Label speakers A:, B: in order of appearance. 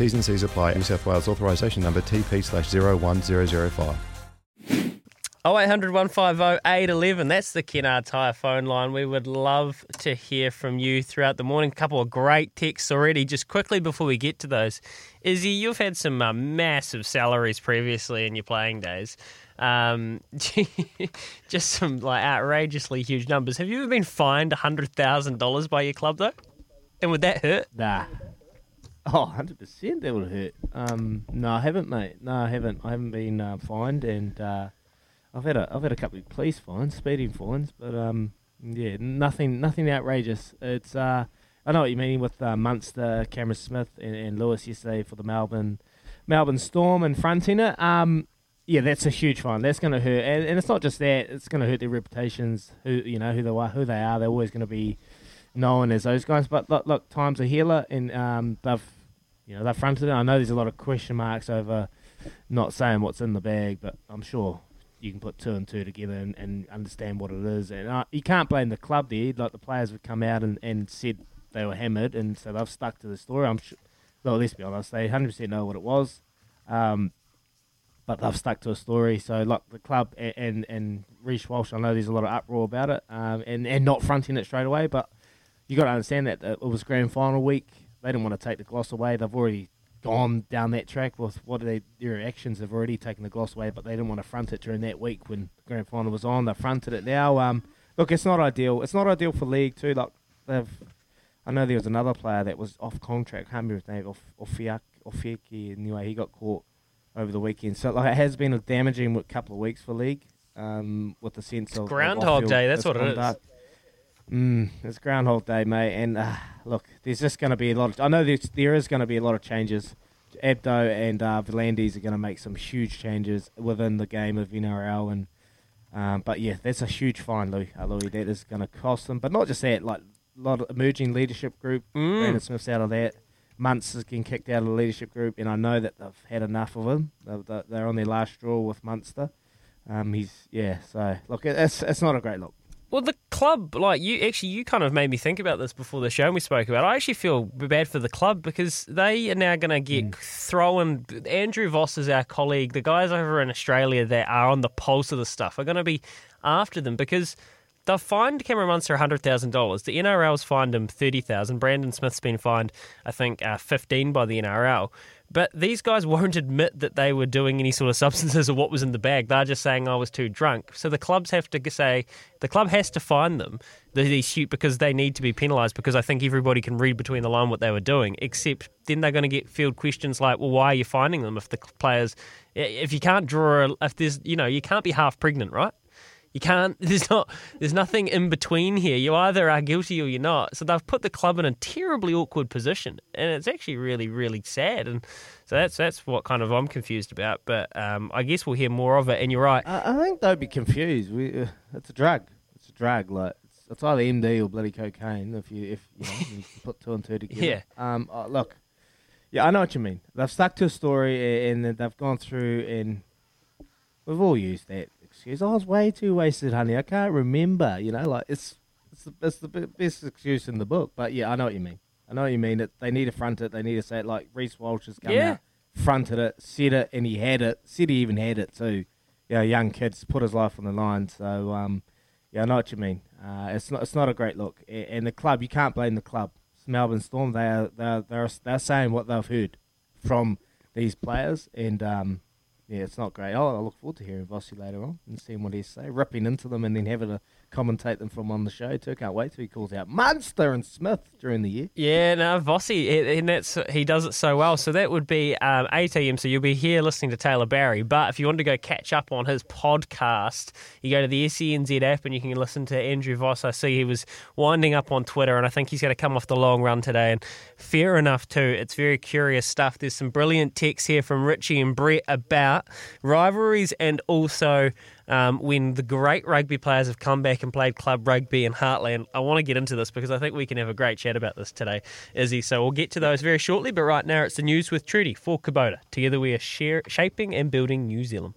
A: T's and C's apply. New South Wales authorisation number TP slash 01005.
B: 0800 150 811. That's the Kennard Tyre phone line. We would love to hear from you throughout the morning. A couple of great texts already. Just quickly before we get to those, Izzy, you've had some uh, massive salaries previously in your playing days. Um, just some like outrageously huge numbers. Have you ever been fined $100,000 by your club though? And would that hurt?
C: Nah. Oh, 100% that would hurt. Um, no, I haven't, mate. No, I haven't. I haven't been uh, fined, and uh, I've had a I've had a couple of police fines, speeding fines, but um, yeah, nothing nothing outrageous. It's uh, I know what you mean with uh, Munster, Cameron Smith, and, and Lewis yesterday for the Melbourne Melbourne Storm and fronting it. Um, yeah, that's a huge fine. That's going to hurt, and, and it's not just that; it's going to hurt their reputations. Who you know who they are, who they are. They're always going to be known as those guys. But look, look time's a healer, and um, they've you know they've fronted it. I know there's a lot of question marks over not saying what's in the bag, but I'm sure you can put two and two together and, and understand what it is. And uh, you can't blame the club there. Like the players have come out and, and said they were hammered, and so they've stuck to the story. I'm sure. Well, let's be honest, they 100% know what it was. Um, but they've stuck to a story. So, like the club and and, and Walsh, I know there's a lot of uproar about it, um, and and not fronting it straight away. But you got to understand that it was grand final week. They didn't want to take the gloss away. They've already gone down that track with what they their actions have already taken the gloss away, but they didn't want to front it during that week when the grand final was on. They fronted it now. Um, look, it's not ideal. It's not ideal for league too. Like they've, I know there was another player that was off contract. can't remember his name. Off Ofiaki. Ofiaki. Anyway, he got caught over the weekend. So like it has been a damaging couple of weeks for league. Um, with the sense
B: it's
C: of
B: Groundhog Day. That's what it is.
C: Mm, it's Groundhog Day, mate. And uh, look, there's just going to be a lot. Of, I know there's, there is going to be a lot of changes. Abdo and uh, are going to make some huge changes within the game of NRL, and um, but yeah, that's a huge fine, Louis. Uh, Louis, that is going to cost them. But not just that, like a lot of emerging leadership group.
B: Mm.
C: Brandon Smith's out of that. Muntz is getting kicked out of the leadership group, and I know that they've had enough of him. They're, they're on their last straw with Munster. Um, he's yeah. So look, it's it's not a great look.
B: Well, the club, like you, actually, you kind of made me think about this before the show. and We spoke about. It. I actually feel bad for the club because they are now going to get mm. thrown. Andrew Voss is our colleague. The guys over in Australia that are on the pulse of the stuff are going to be after them because they've fined Cameron Munster hundred thousand dollars. The NRL's fined him thirty thousand. Brandon Smith's been fined, I think, uh, fifteen by the NRL. But these guys won't admit that they were doing any sort of substances or what was in the bag. They're just saying I was too drunk. So the clubs have to say the club has to fine them these shoot because they need to be penalised because I think everybody can read between the line what they were doing. Except then they're going to get field questions like, well, why are you finding them if the players if you can't draw a, if there's you know you can't be half pregnant, right? You can't. There's not. There's nothing in between here. You either are guilty or you're not. So they've put the club in a terribly awkward position, and it's actually really, really sad. And so that's that's what kind of I'm confused about. But um, I guess we'll hear more of it. And you're right.
C: I, I think they'd be confused. We, uh, it's a drug. It's a drug. Like it's, it's, either MD or bloody cocaine. If you if you, know, you put two and two together.
B: Yeah.
C: Um. Uh, look, Yeah, I know what you mean. They've stuck to a story a- and they've gone through and we've all used that excuse. Oh, I was way too wasted, honey. I can't remember. You know, like it's it's the, it's the be- best excuse in the book. But yeah, I know what you mean. I know what you mean. That they need to front it. They need to say it. Like Reece Walsh has come
B: Yeah.
C: out, fronted it, said it, and he had it. Said he even had it too. Yeah, young kids put his life on the line. So um, yeah, I know what you mean. Uh, it's not it's not a great look. And the club, you can't blame the club. It's Melbourne Storm. They are they are they're, they're saying what they've heard from these players, and um, yeah, it's not great. Oh, I look forward to hearing Vossi later on and seeing what he say, ripping into them, and then having to commentate them from on the show too. Can't wait till he calls out Munster and Smith during the year.
B: Yeah, no, Vossi, and that's he does it so well. So that would be um, 8 a.m. So you'll be here listening to Taylor Barry. But if you want to go catch up on his podcast, you go to the SENZ app and you can listen to Andrew Voss. I see he was winding up on Twitter, and I think he's going to come off the long run today. And fair enough too. It's very curious stuff. There's some brilliant texts here from Richie and Brett about rivalries and also um, when the great rugby players have come back and played club rugby in Heartland. I want to get into this because I think we can have a great chat about this today, Izzy. So we'll get to those very shortly. But right now, it's the news with Trudy for Kubota. Together, we are share, shaping and building New Zealand.